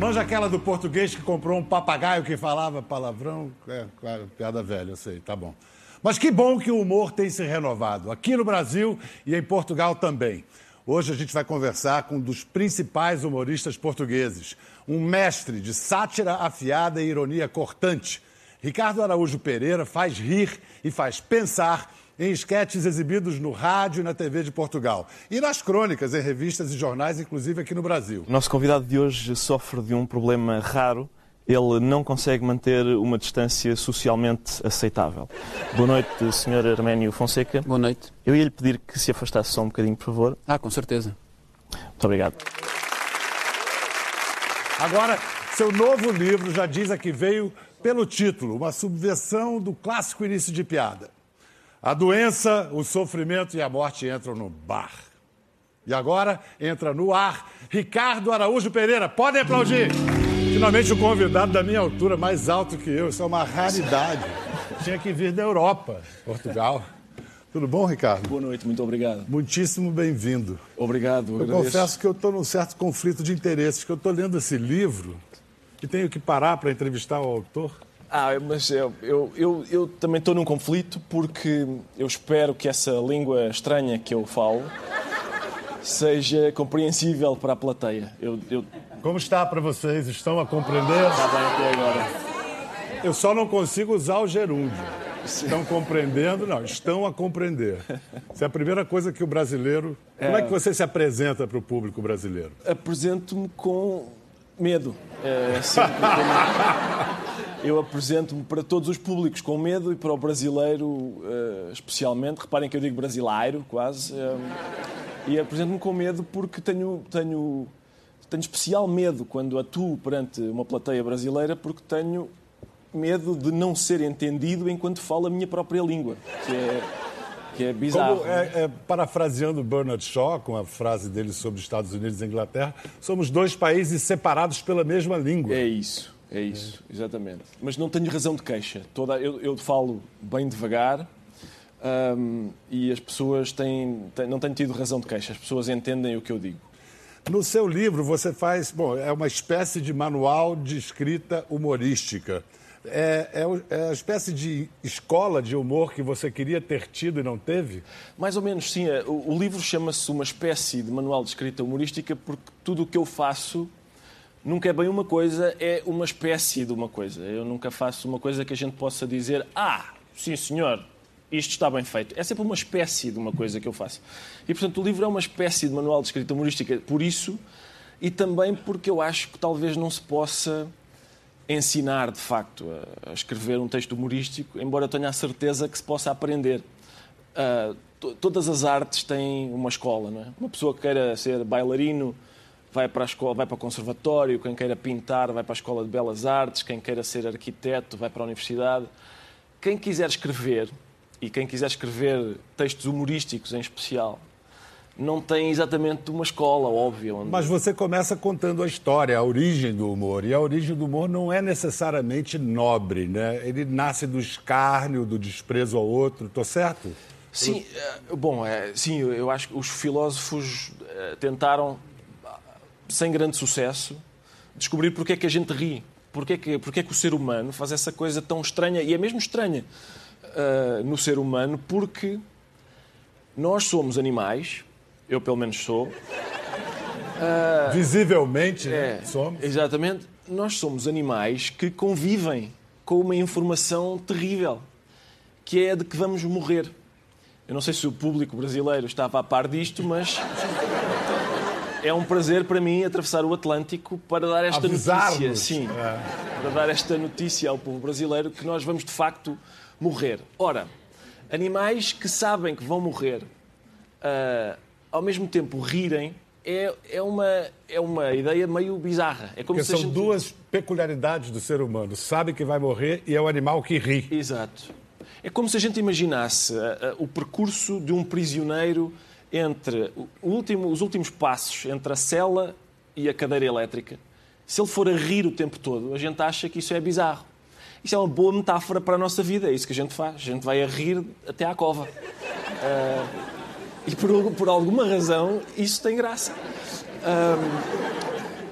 Manja aquela do português que comprou um papagaio que falava palavrão? É, claro, piada velha, eu sei, tá bom. Mas que bom que o humor tem se renovado, aqui no Brasil e em Portugal também. Hoje a gente vai conversar com um dos principais humoristas portugueses, um mestre de sátira afiada e ironia cortante. Ricardo Araújo Pereira faz rir e faz pensar em esquetes exibidos no rádio e na TV de Portugal. E nas crônicas, em revistas e jornais, inclusive aqui no Brasil. Nosso convidado de hoje sofre de um problema raro. Ele não consegue manter uma distância socialmente aceitável. Boa noite, Sr. Arménio Fonseca. Boa noite. Eu ia lhe pedir que se afastasse só um bocadinho, por favor. Ah, com certeza. Muito obrigado. Agora, seu novo livro já diz a que veio pelo título, uma subversão do clássico início de piada. A doença, o sofrimento e a morte entram no bar. E agora entra no ar Ricardo Araújo Pereira. Podem aplaudir! Finalmente um convidado da minha altura, mais alto que eu. Isso é uma raridade. Tinha que vir da Europa, Portugal. Tudo bom, Ricardo? Boa noite, muito obrigado. Muitíssimo bem-vindo. Obrigado, eu agradeço. confesso que eu estou num certo conflito de interesses, que eu estou lendo esse livro e tenho que parar para entrevistar o autor. Ah, mas eu, eu, eu, eu também estou num conflito porque eu espero que essa língua estranha que eu falo seja compreensível para a plateia. Eu, eu... Como está para vocês? Estão a compreender? Está bem até agora. Eu só não consigo usar o gerúndio. Estão compreendendo? Não, estão a compreender. Essa é a primeira coisa que o brasileiro. É... Como é que você se apresenta para o público brasileiro? Apresento-me com medo. É, eu apresento-me para todos os públicos com medo e para o brasileiro uh, especialmente. Reparem que eu digo brasileiro, quase. Um, e apresento-me com medo porque tenho, tenho, tenho especial medo quando atuo perante uma plateia brasileira, porque tenho medo de não ser entendido enquanto falo a minha própria língua, que é, que é bizarro. Como, é, é, parafraseando Bernard Shaw, com a frase dele sobre Estados Unidos e Inglaterra, somos dois países separados pela mesma língua. É isso. É isso, é. exatamente. Mas não tenho razão de queixa. Toda, eu, eu falo bem devagar um, e as pessoas têm, têm, não têm tido razão de queixa. As pessoas entendem o que eu digo. No seu livro você faz, bom, é uma espécie de manual de escrita humorística. É, é, é, a espécie de escola de humor que você queria ter tido e não teve? Mais ou menos, sim. É, o, o livro chama-se uma espécie de manual de escrita humorística porque tudo o que eu faço nunca é bem uma coisa, é uma espécie de uma coisa. Eu nunca faço uma coisa que a gente possa dizer, ah, sim senhor, isto está bem feito. É sempre uma espécie de uma coisa que eu faço. E, portanto, o livro é uma espécie de manual de escrita humorística por isso e também porque eu acho que talvez não se possa ensinar, de facto, a, escrever um texto humorístico, embora eu tenha a certeza que se possa aprender. Uh, todas as artes têm uma escola, não é? Uma pessoa que queira ser bailarino vai para a escola, vai para o conservatório, quem queira pintar vai para a escola de belas artes, quem queira ser arquiteto vai para a universidade. Quem quiser escrever e quem quiser escrever textos humorísticos em especial, não tem exatamente uma escola, óbvio. Onde... Mas você começa contando a história, a origem do humor. E a origem do humor não é necessariamente nobre, né? Ele nasce do escárnio, do desprezo ao outro, estou certo? Sim, eh, bom, é, sim, eu acho que os filósofos eh, tentaram sem grande sucesso, descobrir porque é que a gente ri. Porque é que, porque é que o ser humano faz essa coisa tão estranha, e é mesmo estranha uh, no ser humano, porque nós somos animais, eu pelo menos sou. Uh, Visivelmente, né? é, somos. Exatamente. Nós somos animais que convivem com uma informação terrível, que é a de que vamos morrer. Eu não sei se o público brasileiro estava a par disto, mas é um prazer para mim atravessar o Atlântico para dar esta notícia. Sim, é. para dar esta notícia ao povo brasileiro que nós vamos de facto morrer. Ora, animais que sabem que vão morrer, uh, ao mesmo tempo rirem, é, é, uma, é uma ideia meio bizarra. É como Porque se são gente... duas peculiaridades do ser humano. Sabe que vai morrer e é o animal que ri. Exato. É como se a gente imaginasse uh, uh, o percurso de um prisioneiro entre último, os últimos passos entre a cela e a cadeira elétrica, se ele for a rir o tempo todo, a gente acha que isso é bizarro. Isso é uma boa metáfora para a nossa vida, é isso que a gente faz. A gente vai a rir até à cova. Uh, e por, por, alguma razão isso tem graça. Uh,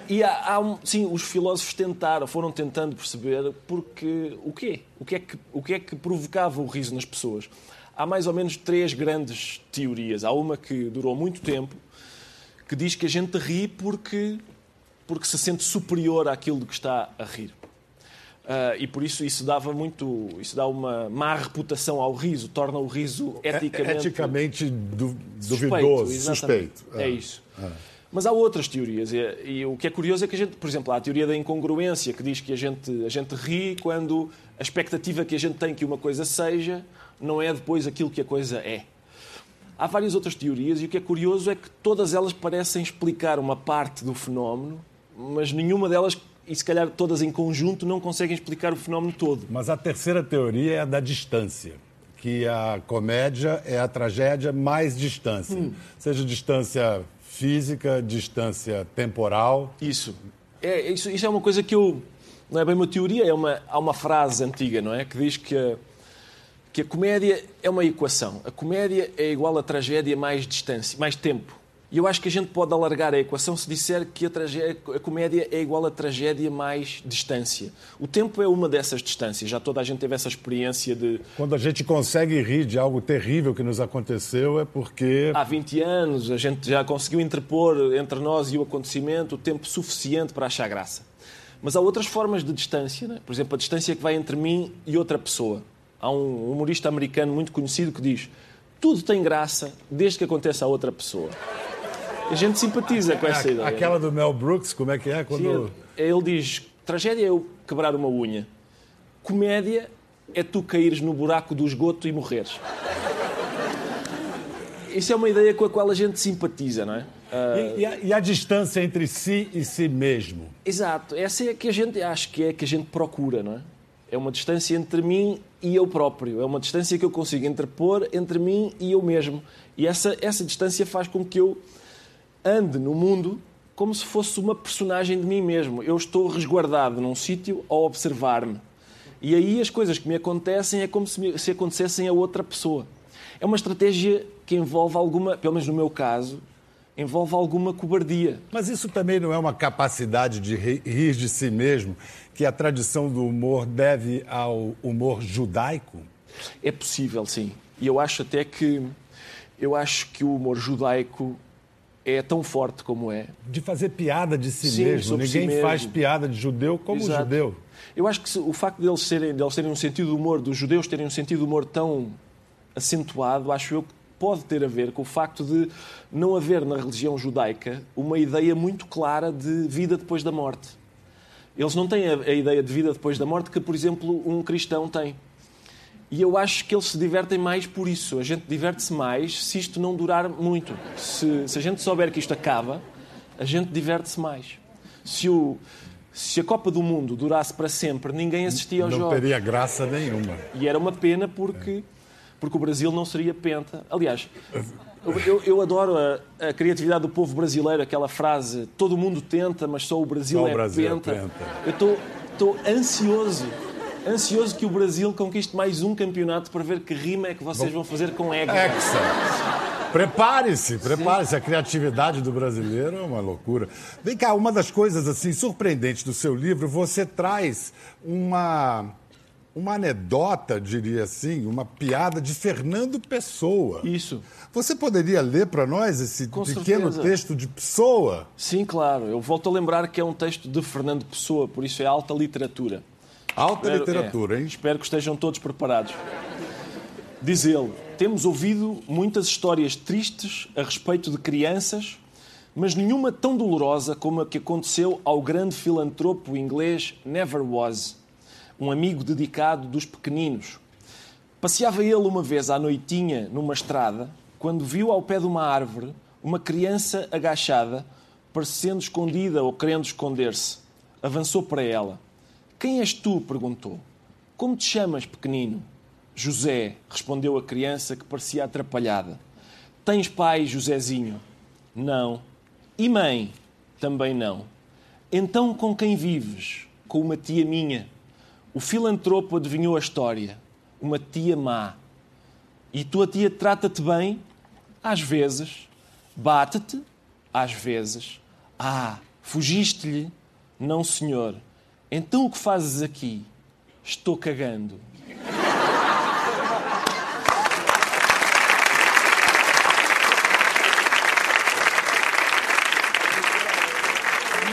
e há, há um, sim, os filósofos tentaram, foram tentando perceber porque o quê? O que é que, o que, é que provocava o riso nas pessoas? Há mais ou menos três grandes teorias. Há uma que durou muito tempo, que diz que a gente ri porque, porque se sente superior àquilo de que está a rir. Uh, e por isso isso dava muito, isso dá uma má reputação ao riso, torna o riso é, eticamente, eticamente du duvidoso, suspeito. suspeito. É, é isso. É. Mas há outras teorias e, e, o que é curioso é que a gente, por exemplo, há a teoria da incongruência que diz que a gente a gente ri quando a expectativa que a gente tem que uma coisa seja não é depois aquilo que a coisa é. Há várias outras teorias e o que é curioso é que todas elas parecem explicar uma parte do fenómeno, mas nenhuma delas e se calhar todas em conjunto não conseguem explicar o fenómeno todo. Mas a terceira teoria é a da distância, que a comédia é a tragédia mais distância, hum. seja distância física, distância temporal. Isso. É, isso. Isso é uma coisa que eu não é bem uma teoria, é uma há uma frase antiga, não é, que diz que a, que a comédia é uma equação. A comédia é igual a tragédia mais distância, mais tempo. E eu acho que a gente pode alargar a equação se disser que a, a comédia é igual a tragédia mais distância. O tempo é uma dessas distâncias. Já toda a gente teve essa experiência de. Quando a gente consegue rir de algo terrível que nos aconteceu, é porque. Há 20 anos a gente já conseguiu interpor entre nós e o acontecimento o tempo suficiente para achar graça. Mas há outras formas de distância, né? por exemplo, a distância que vai entre mim e outra pessoa. Há um humorista americano muito conhecido que diz: tudo tem graça desde que aconteça a outra pessoa. A gente simpatiza com essa ideia. Aquela do Mel Brooks, como é que é? Quando... Sim, ele diz: tragédia é eu quebrar uma unha. Comédia é tu caíres no buraco do esgoto e morreres. Isso é uma ideia com a qual a gente simpatiza, não é? Uh... E, e, a, e, a, distância entre si e si mesmo? Exato. Essa é a que a gente acho que é que a gente procura, não é? É uma distância entre mim e eu próprio. É uma distância que eu consigo interpor entre mim e eu mesmo. E essa, essa distância faz com que eu ande no mundo como se fosse uma personagem de mim mesmo. Eu estou resguardado num sítio a observar-me. E aí as coisas que me acontecem é como se, se acontecessem a outra pessoa. É uma estratégia que envolve alguma, pelo menos no meu caso, envolve alguma cobardia. Mas isso também não é uma capacidade de rir de si mesmo que a tradição do humor deve ao humor judaico? É possível, sim. E eu acho até que eu acho que o humor judaico é tão forte como é. De fazer piada de si Sim, mesmo. Ninguém si mesmo. faz piada de judeu como Exato. judeu. Eu acho que o facto deles serem, deles terem um sentido de humor, dos judeus terem um sentido de humor tão acentuado, acho eu que pode ter a ver com o facto de não haver na religião judaica uma ideia muito clara de vida depois da morte. Eles não têm a, a ideia de vida depois da morte que, por exemplo, um cristão tem. E eu acho que eles se divertem mais por isso. A gente diverte-se mais se isto não durar muito. Se, se a gente souber que isto acaba, a gente diverte-se mais. Se, o, se a Copa do Mundo durasse para sempre, ninguém assistia aos não jogos. Não teria graça nenhuma. E era uma pena porque, porque o Brasil não seria penta. Aliás, eu, eu adoro a, a, criatividade do povo brasileiro, aquela frase: todo mundo tenta, mas só o Brasil, só é, o Brasil é penta. é penta. Eu estou ansioso ansioso que o Brasil conquiste mais um campeonato para ver que rima é que vocês vão fazer com Hexa. Hexa. Prepare-se, prepare-se. A criatividade do brasileiro é uma loucura. Vem cá, uma das coisas assim surpreendentes do seu livro, você traz uma uma anedota, diria assim, uma piada de Fernando Pessoa. Isso. Você poderia ler para nós esse Com pequeno certeza. texto de Pessoa? Sim, claro. Eu volto a lembrar que é um texto de Fernando Pessoa, por isso é alta literatura. Alta espero, literatura, é, hein? Espero que estejam todos preparados. Diz ele: Temos ouvido muitas histórias tristes a respeito de crianças, mas nenhuma tão dolorosa como a que aconteceu ao grande filantropo inglês Never Was, um amigo dedicado dos pequeninos. Passeava ele uma vez à noitinha numa estrada, quando viu ao pé de uma árvore uma criança agachada, parecendo escondida ou querendo esconder-se. Avançou para ela. Quem és tu? perguntou. Como te chamas, pequenino? José, respondeu a criança que parecia atrapalhada. Tens pai, Josézinho? Não. E mãe? Também não. Então com quem vives? Com uma tia minha. O filantropo adivinhou a história. Uma tia má. E tua tia trata-te bem? Às vezes. Bate-te? Às vezes. Ah, Fugiste-lhe? Não, senhor. Então o que fazes aqui? Estou cagando.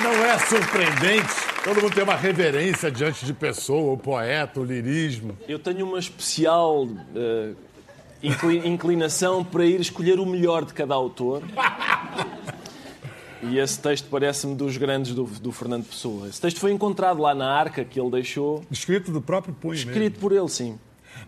Não é surpreendente. Todo mundo tem uma reverência diante de pessoa, o poeta, o lirismo. Eu tenho uma especial uh, incli inclinação para ir escolher o melhor de cada autor. E esse texto parece-me dos grandes do, do, Fernando Pessoa. Esse texto foi encontrado lá na arca que ele deixou. Escrito do próprio punho Escrito mesmo. por ele, sim.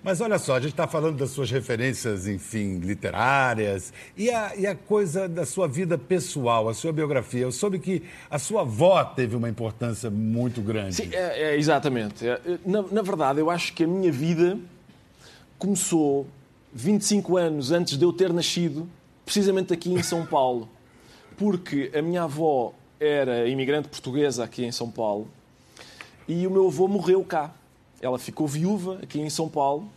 Mas olha só, a gente está falando das suas referências, enfim, literárias, e a, e a coisa da sua vida pessoal, a sua biografia. Eu soube que a sua avó teve uma importância muito grande. Sim, é, é exatamente. É, na, na verdade, eu acho que a minha vida começou 25 anos antes de eu ter nascido, precisamente aqui em São Paulo. Porque a minha avó era imigrante portuguesa aqui em São Paulo e o meu avô morreu cá. Ela ficou viúva aqui em São Paulo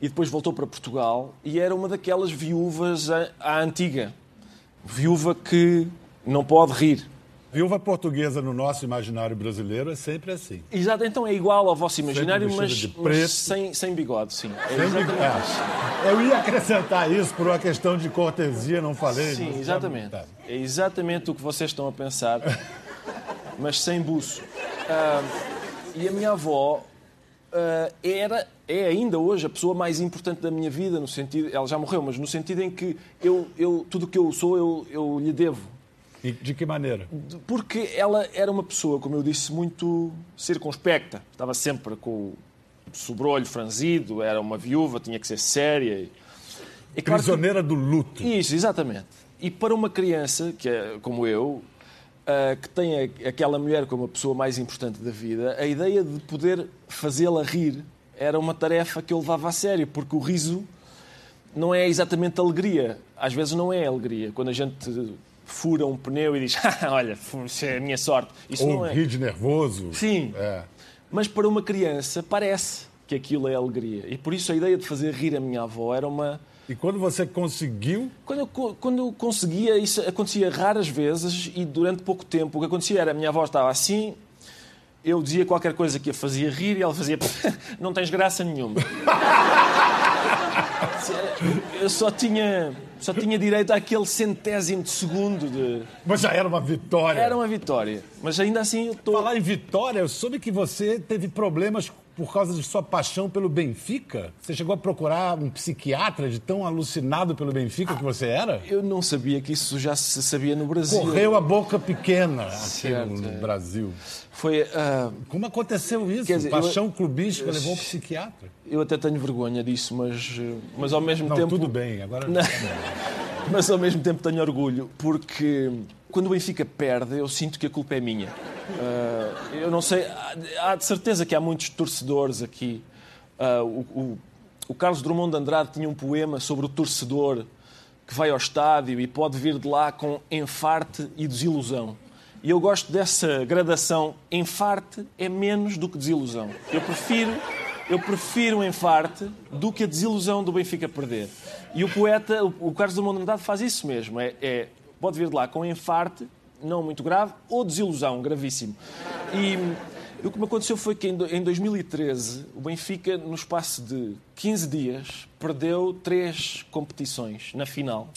e depois voltou para Portugal e era uma daquelas viúvas à, antiga. Viúva que não pode rir. Viúva portuguesa no nosso imaginário brasileiro é sempre assim. Exato, então é igual ao vosso imaginário, mas, mas, sem, sem bigode, sim. É sem bigode. É. Eu ia acrescentar isso por uma questão de cortesia, não falei. Sim, exatamente. Tá. É exatamente o que vocês estão a pensar, mas sem buço. Uh, e a minha avó uh, era, é ainda hoje a pessoa mais importante da minha vida, no sentido, ela já morreu, mas no sentido em que eu, eu tudo o que eu sou, eu, eu lhe devo. E de que maneira? Porque ela era uma pessoa, como eu disse, muito circunspecta. Estava sempre com o sobrolho franzido, era uma viúva, tinha que ser séria. E, claro Prisioneira que... do luto. Isso, exatamente. E para uma criança, que é como eu, uh, que tem a, aquela mulher como a pessoa mais importante da vida, a ideia de poder fazê-la rir era uma tarefa que eu levava a sério, porque o riso não é exatamente alegria. Às vezes não é alegria. Quando a gente fura um pneu e diz, olha, isso é a minha sorte. Isso Ou não é. nervoso. Sim. É. Mas para uma criança parece que aquilo é alegria. E por isso a ideia de fazer rir a minha avó era uma e quando você conseguiu? Quando eu, quando eu conseguia, isso acontecia raras vezes e durante pouco tempo. O que acontecia era a minha avó estava assim, eu dizia qualquer coisa que a fazia rir e ela fazia não tens graça nenhuma. eu só tinha, só tinha direito àquele centésimo de segundo de. Mas já era uma vitória. Era uma vitória. Mas ainda assim eu estou. Tô... Falar em vitória, eu soube que você teve problemas por causa de sua paixão pelo Benfica? Você chegou a procurar um psiquiatra de tão alucinado pelo Benfica que você era? Eu não sabia que isso já se sabia no Brasil. Correu a boca pequena aqui no. Brasil. Foi. Uh... Como aconteceu isso? Dizer, paixão eu... clubística levou ao psiquiatra. Eu até tenho vergonha disso, mas, mas ao mesmo não, tempo. Tudo bem, agora. Mas ao mesmo tempo tenho orgulho, porque quando o Benfica perde, eu sinto que a culpa é minha. Uh, eu não sei, há de certeza que há muitos torcedores aqui. Uh, o, o, o, Carlos Drummond de Andrade tinha um poema sobre o torcedor que vai ao estádio e pode vir de lá com enfarte e desilusão. E eu gosto dessa gradação. Enfarte é menos do que desilusão. Eu prefiro, eu prefiro o enfarte do que a desilusão do Benfica perder. E o poeta, o Carlos Drummond de Andrade faz isso mesmo. É, é pode vir de lá com enfarte não muito grave, ou desilusão, gravíssimo. E o que me aconteceu foi que em 2013 o Benfica, no espaço de 15 dias, perdeu três competições na final.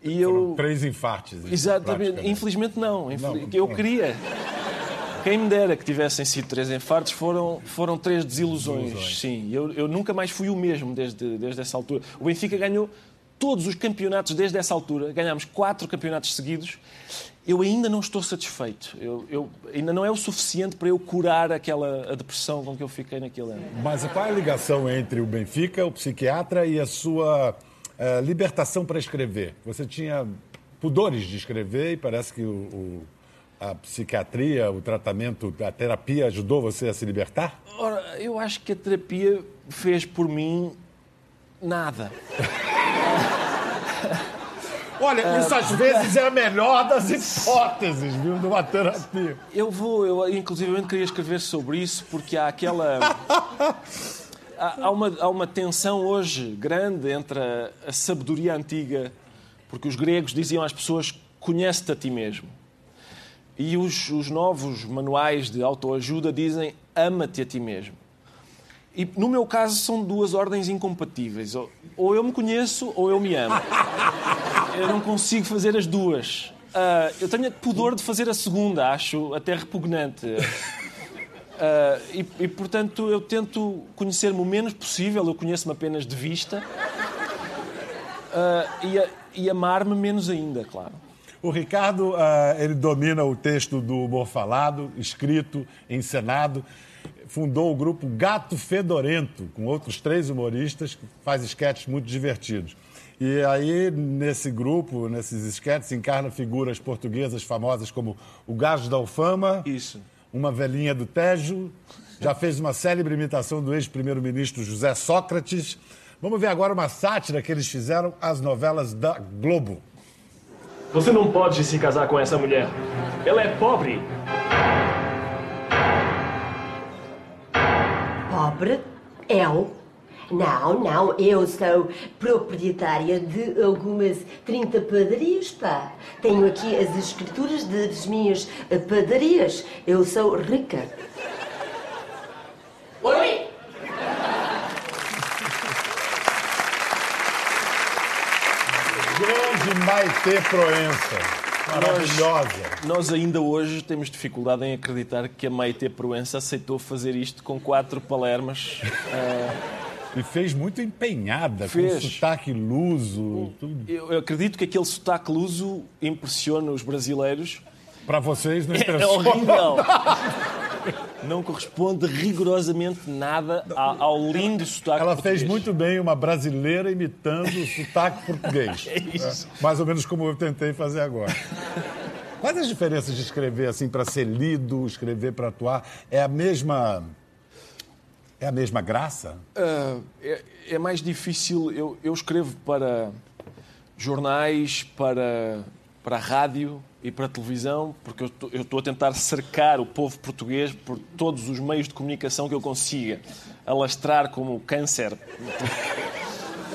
E Foram eu... três infartes. Exatamente. Infelizmente não. não eu queria. Quem me dera que tivessem sido três infartos, foram, foram três desilusões. desilusões. Sim, eu, eu nunca mais fui o mesmo desde, desde essa altura. O Benfica ganhou todos os campeonatos desde essa altura, ganhámos quatro campeonatos seguidos, eu ainda não estou satisfeito. Eu, eu, ainda não é o suficiente para eu curar aquela a depressão com que eu fiquei naquele ano. Mas qual é a ligação entre o Benfica, o psiquiatra e a sua uh, libertação para escrever? Você tinha pudores de escrever e parece que o, o, a psiquiatria, o tratamento, a terapia ajudou você a se libertar? Ora, eu acho que a terapia fez por mim nada. Olha, isso às vezes é a melhor das hipóteses, viu, de uma terapia. Eu vou, eu inclusive queria escrever sobre isso porque há aquela. há, uma, há uma tensão hoje grande entre a, a sabedoria antiga, porque os gregos diziam às pessoas: conhece-te a ti mesmo. E os, os novos manuais de autoajuda dizem ama-te a ti mesmo. E no meu caso são duas ordens incompatíveis. Ou, eu me conheço ou eu me amo. Eu não consigo fazer as duas. Uh, eu tenho pudor de fazer a segunda, acho até repugnante. Uh, e, e, portanto, eu tento conhecer-me o menos possível, eu conheço-me apenas de vista. Uh, e, e amar-me menos ainda, claro. O Ricardo, ele domina o texto do humor falado, escrito, encenado. Fundou o grupo Gato Fedorento, com outros três humoristas, que faz esquetes muito divertidos. E aí, nesse grupo, nesses esquetes, encarna figuras portuguesas famosas como o Gajo da Alfama, Isso. uma velhinha do Tejo, já fez uma célebre imitação do ex-primeiro-ministro José Sócrates. Vamos ver agora uma sátira que eles fizeram às novelas da Globo. Você não pode se casar com essa mulher. Ela é pobre. Pobre? Eu? Não, não, eu sou proprietária de algumas 30 padarias, pá. Tenho aqui as escrituras das minhas padarias. Eu sou rica. Oi? Grande Maite Proença. Maravilhosa. Nós, ainda hoje temos dificuldade em acreditar que a Maite Proença aceitou fazer isto com quatro palermas. Uh... E fez muito empenhada, fez. com sotaque luso. Tudo. Eu, eu acredito que aquele sotaque luso impressiona os brasileiros. Para vocês não. É, é horrível. não corresponde rigorosamente nada ao, ao lindo sotaque Ela português. fez muito bem uma brasileira imitando o sotaque português. É isso. É, mais ou menos como eu tentei fazer agora. Quais as diferenças de escrever assim para ser lido, escrever para atuar? É a mesma é a mesma graça? Uh, é, é, mais difícil. Eu, eu, escrevo para jornais, para, para rádio e para televisão, porque eu estou a tentar cercar o povo português por todos os meios de comunicação que eu consiga, alastrar como câncer.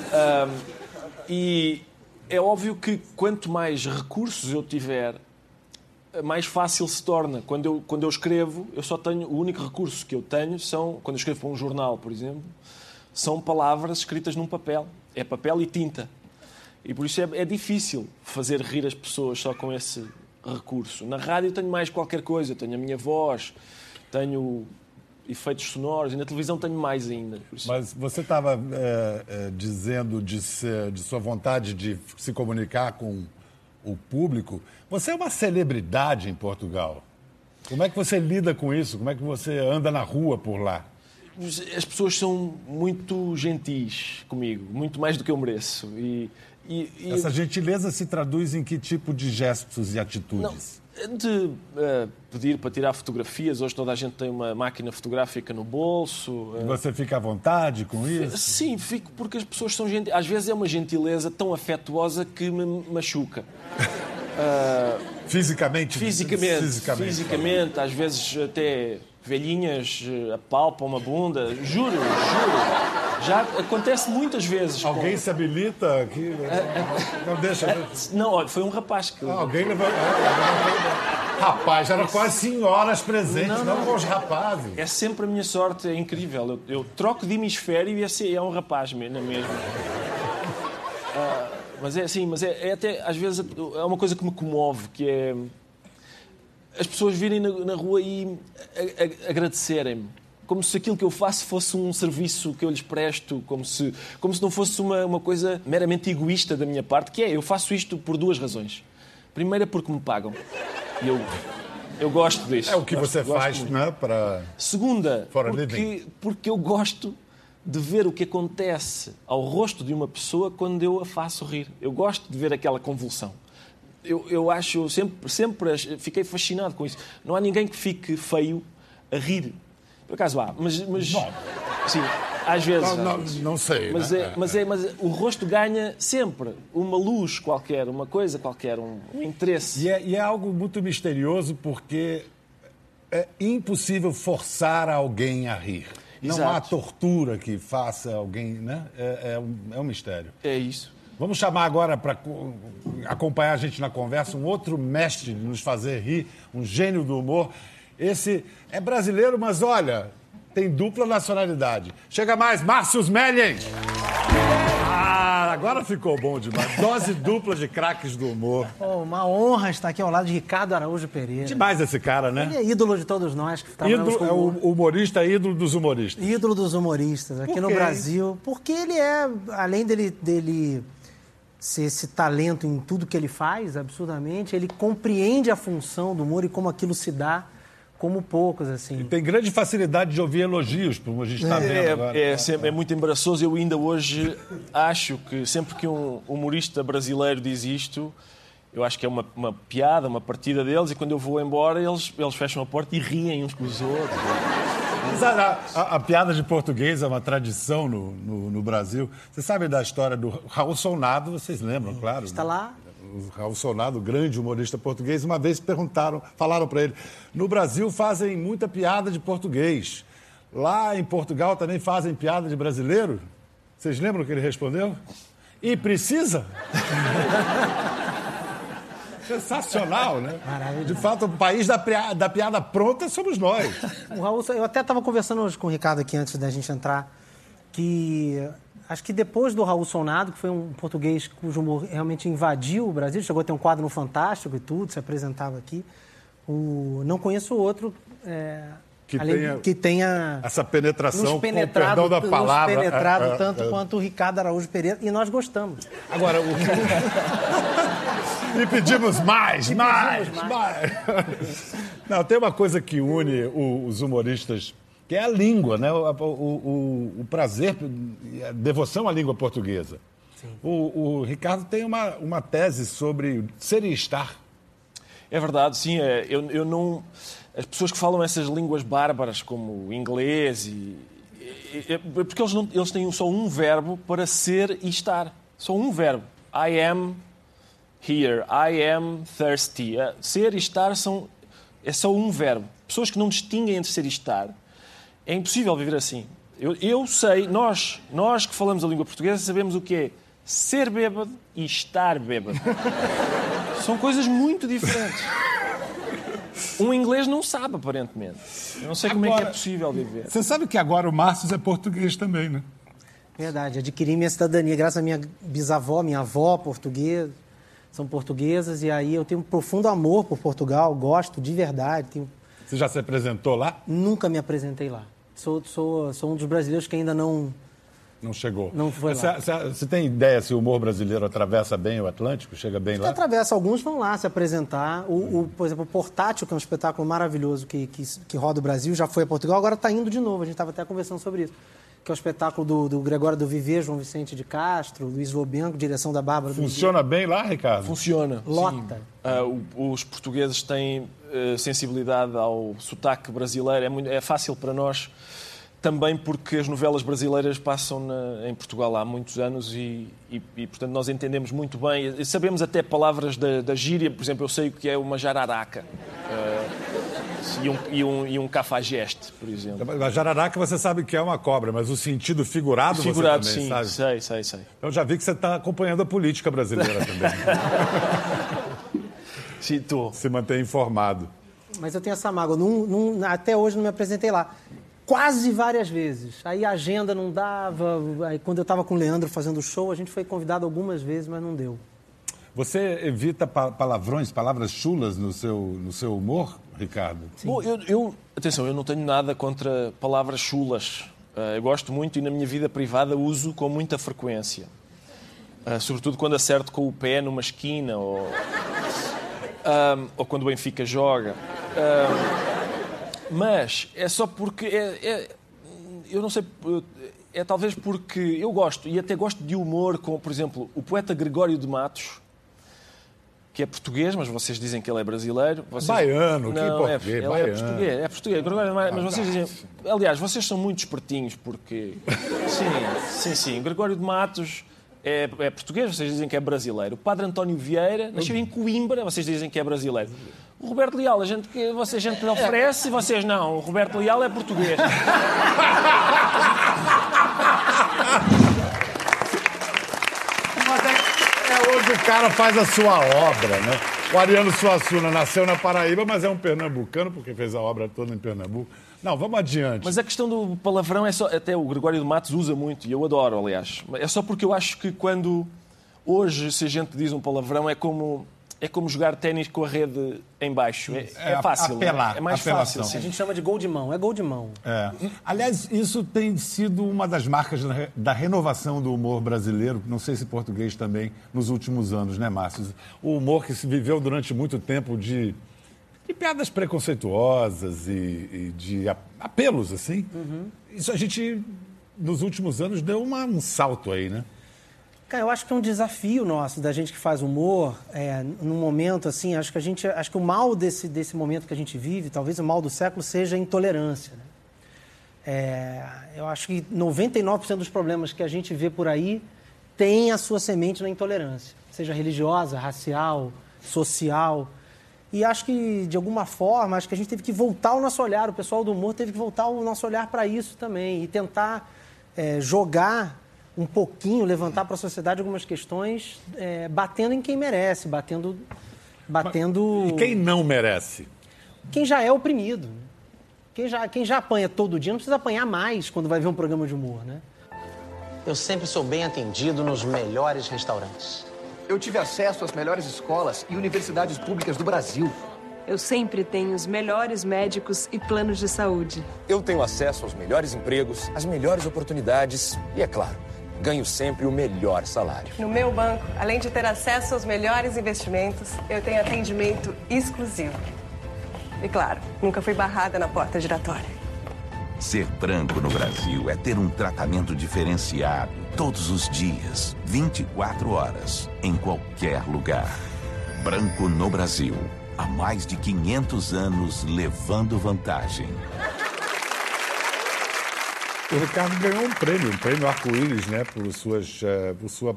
uh, e é óbvio que quanto mais recursos eu tiver mais fácil se torna. Quando eu, quando eu escrevo, eu só tenho. O único recurso que eu tenho são, quando eu escrevo para um jornal, por exemplo, são palavras escritas num papel. É papel e tinta. E por isso é, é difícil fazer rir as pessoas só com esse recurso. Na rádio eu tenho mais qualquer coisa. Eu tenho a minha voz, tenho efeitos sonoros e na televisão tenho mais ainda. Mas você estava é, é, dizendo de, ser, de sua vontade de se comunicar com o público. Você é uma celebridade em Portugal. Como é que você lida com isso? Como é que você anda na rua por lá? As pessoas são muito gentis comigo, muito mais do que eu mereço. E, e, e... Essa gentileza se traduz em que tipo de gestos e atitudes? Não, de uh, pedir para tirar fotografias. Hoje toda a gente tem uma máquina fotográfica no bolso. Uh... Você fica à vontade com isso? Sim, fico porque as pessoas são gentis. Às vezes é uma gentileza tão afetuosa que me machuca. Uh, fisicamente? Fisicamente. Fisicamente, fisicamente às vezes até velhinhas eh, apalpam uma bunda. Juro, juro. Já acontece muitas vezes. Alguém com... se habilita aqui? Não deixa. Não, olha, foi um rapaz que. Ah, alguém levou. Rapaz, eram quase senhoras presentes, não, não, não com os rapazes. É sempre a minha sorte, é incrível. Eu, eu troco de hemisfério e é, é um rapaz mesmo. mesmo. Uh, mas é assim, mas é, é, até, às vezes, é uma coisa que me comove, que é as pessoas virem na, na rua e agradecerem-me. Como se aquilo que eu faço fosse um serviço que eu lhes presto, como se, como se não fosse uma, uma coisa meramente egoísta da minha parte, que é, eu faço isto por duas razões. Primeira, porque me pagam. E eu, eu gosto disso. É o que gosto, você faz, não é? Para... Segunda, porque, porque eu gosto de ver o que acontece ao rosto de uma pessoa quando eu a faço rir. Eu gosto de ver aquela convulsão. Eu, eu acho, sempre, sempre fiquei fascinado com isso. Não há ninguém que fique feio a rir. Por acaso há, mas. mas Bom. Sim, às vezes. Não, não, não sei. Mas, né? é, mas, é, mas o rosto ganha sempre uma luz qualquer, uma coisa qualquer, um, um interesse. E é, e é algo muito misterioso porque é impossível forçar alguém a rir. Não Exato. há tortura que faça alguém, né? É, é, um, é um mistério. É isso. Vamos chamar agora para acompanhar a gente na conversa um outro mestre de nos fazer rir, um gênio do humor. Esse é brasileiro, mas olha, tem dupla nacionalidade. Chega mais, Márcio Mellen! Ah, agora ficou bom demais. Dose dupla de craques do humor. Oh, uma honra estar aqui ao lado de Ricardo Araújo Pereira. Demais esse cara, né? Ele é ídolo de todos nós que Ídolo, com é o humorista ídolo dos humoristas. Ídolo dos humoristas aqui no? Brasil. Porque ele é, além dele, dele ser esse talento em tudo que ele faz, absurdamente, ele compreende a função do humor e como aquilo se dá como poucos, assim. Tem grande facilidade de ouvir elogios, como a gente está vendo agora. É, é, é muito embaraçoso. Eu ainda hoje acho que sempre que um humorista brasileiro diz isto, eu acho que é uma, uma piada, uma partida deles, e quando eu vou embora, eles, eles fecham a porta e riem uns com os outros. Mas a, a- a piada de português é uma tradição no, no- no Brasil. Você sabe da história do Raul Solnado, vocês lembram, claro. Está né? lá? O Raul Solnado, grande humorista português, uma vez perguntaram, falaram para ele: no Brasil fazem muita piada de português. Lá em Portugal também fazem piada de brasileiro? Vocês lembram o que ele respondeu? E precisa? Sensacional, né? Maravilhoso. De fato, o país da, da piada pronta somos nós. O Raul, eu até estava conversando hoje com o Ricardo aqui antes da gente entrar, que acho que depois do Raul Sonado, que foi um português cujo humor realmente invadiu o Brasil, chegou a ter um quadro no Fantástico e tudo, se apresentava aqui. O, não conheço outro é, Que além- tenha- que tenha Essa penetração, com o perdão da nos palavra. penetrado é, é, tanto é. quanto o Ricardo Araújo Pereira, e nós gostamos. Agora, o E pedimos mais, mais, pedimos mais. Não, tem uma coisa que une os humoristas, que é a língua, né? O, o- o- o prazer, e a devoção à língua portuguesa. O, o Ricardo tem uma, uma tese sobre ser e estar. É verdade, sim. é, eu, eu não. As pessoas que falam essas línguas bárbaras, como o inglês, e, é- é porque eles, não, eles têm só um verbo para ser e estar. Só um verbo. I am here. I am thirsty. É, Ser e estar são, é só um verbo. Pessoas que não distinguem entre ser e estar, é impossível viver assim. Eu, eu sei, nós, nós que falamos a língua portuguesa, sabemos o que é ser bêbado e estar bêbado. São coisas muito diferentes. Um inglês não sabe, aparentemente. Eu não sei como é que é Agora- possível viver. Você sabe que agora o Márcio é português também, né? Verdade, adquiri minha cidadania graças à minha bisavó, minha avó portuguesa, são portuguesas, e aí eu tenho um profundo amor por Portugal, gosto de verdade, tenho- Você já se apresentou lá? nunca me apresentei lá. Sou, sou, sou um dos brasileiros que ainda não. Não chegou. Não foi você, lá. Você, você tem ideia se o humor brasileiro atravessa bem o Atlântico? Chega bem lá? Atravessa, alguns vão lá se apresentar. O, o, por exemplo, o Portátil, que é um espetáculo maravilhoso que, que, que roda o Brasil, já foi a Portugal, agora está indo de novo. A gente estava até conversando sobre isso. Que é o espetáculo do, do Gregório do Viver, João Vicente de Castro, Luiz Lobenco, direção da Bárbara do Funciona bem lá, Ricardo? Funciona. Lota. o- os portugueses têm eh, sensibilidade ao sotaque brasileiro. É, muito- é fácil para nós também porque as novelas brasileiras passam na- em Portugal há muitos anos e, e- e, portanto, nós entendemos muito bem. E sabemos até palavras da, da gíria. Por exemplo, eu sei o que é uma jararaca. Ah, e, um, e, um, e um cafajeste, por exemplo. A jararaca você sabe que é uma cobra, mas o sentido figurado, Figurado, você também sim. sabe. Sei, sei, sei. Eu já vi que você está acompanhando a política brasileira também. Sim, estou. Se manter informado. Mas eu tenho essa mágoa. Não- não- até hoje não me apresentei lá. Quase várias vezes. Aí a agenda não dava. Aí quando eu estava com o Leandro fazendo show, a gente foi convidado algumas vezes, mas não deu. Você evita pa- palavrões, palavras chulas no seu, no seu humor, Ricardo? Bom, eu, eu- atenção, eu não tenho nada contra palavras chulas. Ah, eu gosto muito e na minha vida privada uso com muita frequência. Ah, sobretudo quando acerto com o pé numa esquina ou, Ah, ou quando o Benfica joga. Ah, mas é só porque. É, é- eu não sei. É talvez porque eu gosto, e até gosto de humor com, por exemplo, o poeta Gregório de Matos, que é português, mas vocês dizem que ele é brasileiro. Vocês... Baiano, que não, português, é, ele baiano. é português, é português. Gregório, mas vocês dizem... Aliás, vocês são muito espertinhos, porque... Sim, sim, sim. Gregório de Matos é, é português, vocês dizem que é brasileiro. O Padre António Vieira nasceu em Coimbra, vocês dizem que é brasileiro. O Roberto Leal, a gente, que vocês a gente lhe oferece, vocês não. O Roberto Leal é português. Mas é, cara faz a sua obra, né? O Ariano Suassuna nasceu na Paraíba, mas é um pernambucano, porque fez a obra toda em Pernambuco. Não, vamos adiante. Mas a questão do palavrão é só. Até o Gregório de Matos usa muito, e eu adoro, aliás. É só porque eu acho que quando. Hoje, se a gente diz um palavrão, é como. É como jogar ténis com a rede em baixo. É, é É, fácil. apelar, é, é mais apelação. fácil. A gente chama de gol de mão. É gol de mão. É. Aliás, isso tem sido uma das marcas da re- da renovação do humor brasileiro, não sei se português também, nos últimos anos, né, Márcio? O humor que se viveu durante muito tempo de, de piadas preconceituosas e, e de apelos, assim. Isso a gente, nos últimos anos, deu uma- um salto aí, né? Cara, eu acho que é um desafio nosso, da gente que faz humor, é, num momento assim, acho que a gente, acho que o mal desse, desse momento que a gente vive, talvez o mal do século seja a intolerância. né? É, eu acho que 99% dos problemas que a gente vê por aí tem a sua semente na intolerância, seja religiosa, racial, social. E acho que, de alguma forma, acho que a gente teve que voltar o nosso olhar, o pessoal do humor teve que voltar o nosso olhar para isso também e tentar é, jogar um pouquinho, levantar para a sociedade algumas questões, é, batendo em quem merece, batendo, batendo E quem não merece? quem já é oprimido. Quem já, quem já apanha todo dia não precisa apanhar mais quando vai ver um programa de humor, né? Eu sempre sou bem atendido nos melhores restaurantes. Eu tive acesso às melhores escolas e universidades públicas do Brasil. Eu sempre tenho os melhores médicos e planos de saúde. Eu tenho acesso aos melhores empregos, às melhores oportunidades e, é claro, ganho sempre o melhor salário. No meu banco, além de ter acesso aos melhores investimentos, eu tenho atendimento exclusivo. E claro, nunca fui barrada na porta giratória. Ser branco no Brasil é ter um tratamento diferenciado todos os dias, 24 horas, em qualquer lugar. Branco no Brasil. Há mais de 500 anos levando vantagem. O Ricardo ganhou um prêmio, um prêmio arco-íris, né? Por suas, eh, por sua,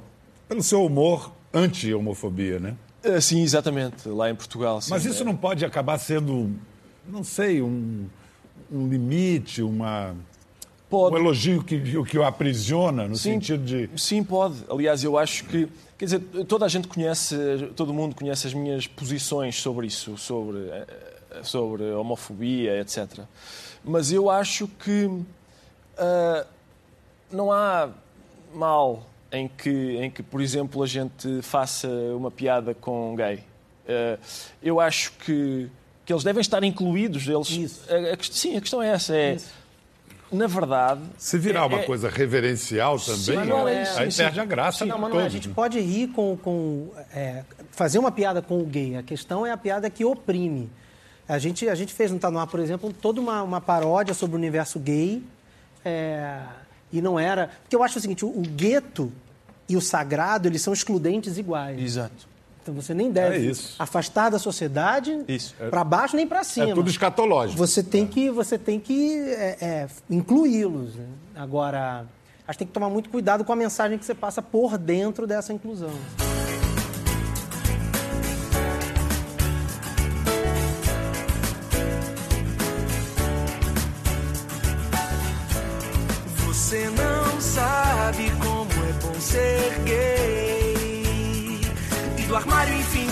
pelo seu humor anti-homofobia, né? Ah, Sim, exatamente, lá em Portugal. sim. Mas isso não pode acabar sendo, não sei, um, um limite, uma, Pode. um elogio que, que o aprisiona, no Sim, sentido de. Sim, pode. Aliás, eu acho que. Quer dizer, toda a gente conhece, todo mundo conhece as minhas posições sobre isso, sobre, eh, sobre homofobia, etc. Mas eu acho que ah, não há mal em que, em que, por exemplo, a gente faça uma piada com um gay. Ah, eu acho que, que eles devem estar incluídos. Eles, Isso. A, a sim, a questão é essa. É, na verdade. Se virar é- uma é- coisa reverencial também, não é aí sim, perde sim. a graça Não, de mas não é. a gente pode rir com. com é, fazer uma piada com o gay. A questão é a piada que oprime. A gente, a gente fez no Tá No Ar, por exemplo, toda uma, uma paródia sobre o universo gay. É, e não era. Porque eu acho o seguinte: o, o gueto e o sagrado, eles são excludentes iguais. Exato. Então você nem deve É afastar da sociedade Isso. para baixo nem para cima. É tudo escatológico. Você tem que, você tem que é, é, incluí-los. né? Agora, acho que tem que tomar muito cuidado com a mensagem que você passa por dentro dessa inclusão.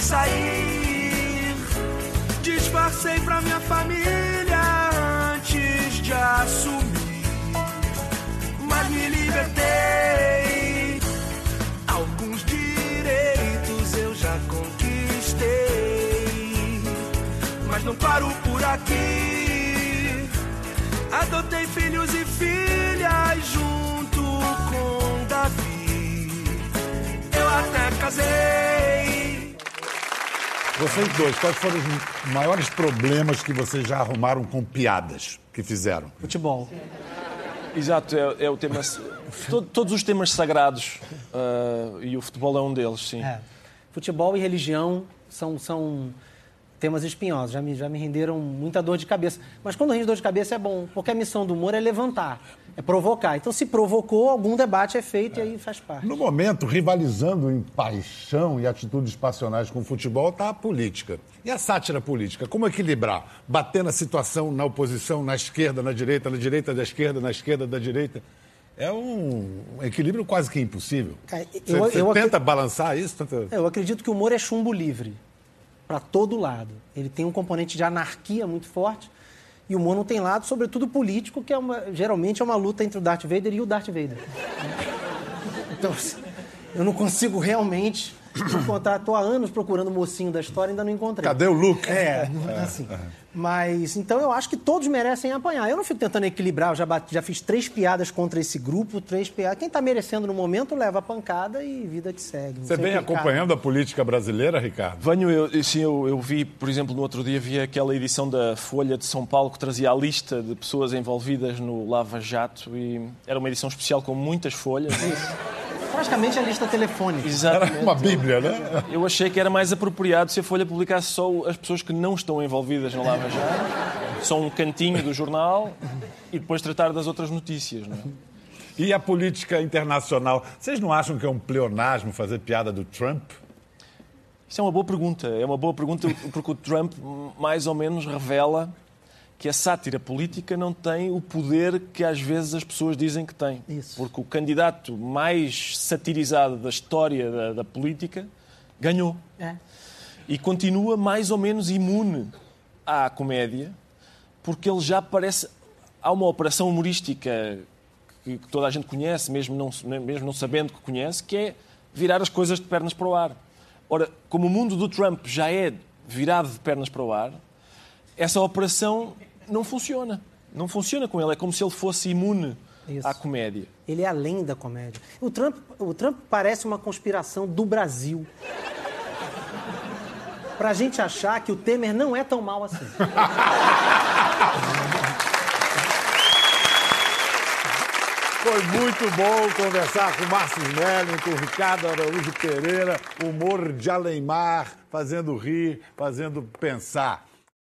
Sair. Disfarcei pra minha família antes de assumir, mas me libertei. Alguns direitos eu já conquistei, mas não paro por aqui. Adotei filhos e filhas junto com Davi. Eu até casei. Vocês dois, quais foram os maiores problemas que vocês já arrumaram com piadas que fizeram? Futebol. Exato, é, é o tema. to- todos os temas sagrados ah, e o futebol é um deles, sim. É. Futebol e religião são, são temas espinhosos, já me, já me renderam muita dor de cabeça. Mas quando rende dor de cabeça é bom, porque a missão do humor é levantar, é provocar. Então, se provocou, algum debate é feito e aí faz parte. No momento, rivalizando em paixão e atitudes passionais com o futebol, está a política. E a sátira política? Como equilibrar? Bater na situação na oposição, na esquerda, na direita, na direita da esquerda, na esquerda da direita? É um equilíbrio quase que impossível. Cara, Você, eu- você eu tenta balançar isso? Tenta... É, Eu acredito que o humor é chumbo livre. Para todo lado. Ele tem um componente de anarquia muito forte. E o humor não tem lado, sobretudo político, que é uma, geralmente é uma luta entre o Darth Vader e o Darth Vader. Então, eu não consigo realmente encontrar. Estou há anos procurando o mocinho da história e ainda não encontrei. Cadê o Luke? É, assim. Mas, então eu acho que todos merecem apanhar. Eu não fico tentando equilibrar, eu já, bati- já fiz três piadas contra esse grupo, três piadas. Quem está merecendo no momento leva a pancada e vida que segue. Você vem acompanhando a política brasileira, Ricardo? Venho, eu, sim, eu, eu vi, por exemplo, no outro dia, vi aquela edição da Folha de São Paulo que trazia a lista de pessoas envolvidas no Lava Jato e era uma edição especial com muitas folhas. Praticamente a lista telefônica. Exatamente. Era uma bíblia, né? Eu achei que era mais apropriado se a Folha publicasse só as pessoas que não estão envolvidas no Lava Jato, só um cantinho do jornal e depois tratar das outras notícias. Não é? E a política internacional? Vocês não acham que é um pleonasmo fazer piada do Trump? Isso é uma boa pergunta. É uma boa pergunta porque o Trump mais ou menos revela que a sátira política não tem o poder que às vezes as pessoas dizem que tem. Isso. Porque o candidato mais satirizado da história da, da política ganhou. É. E continua mais ou menos imune à comédia, porque ele já parece. Há uma operação humorística que, toda a gente conhece, mesmo não, mesmo não sabendo que conhece, que é virar as coisas de pernas para o ar. Ora, como o mundo do Trump já é virado de pernas para o ar, essa operação não funciona. Não funciona com ele. É como se ele fosse imune Isso. à comédia. Ele é além da comédia. O Trump, o Trump parece uma conspiração do Brasil. Pra gente achar que o Temer não é tão mal assim. Foi muito bom conversar com o Márcio Smelling, com o Ricardo Araújo Pereira, humor de Alemar, fazendo rir, fazendo pensar.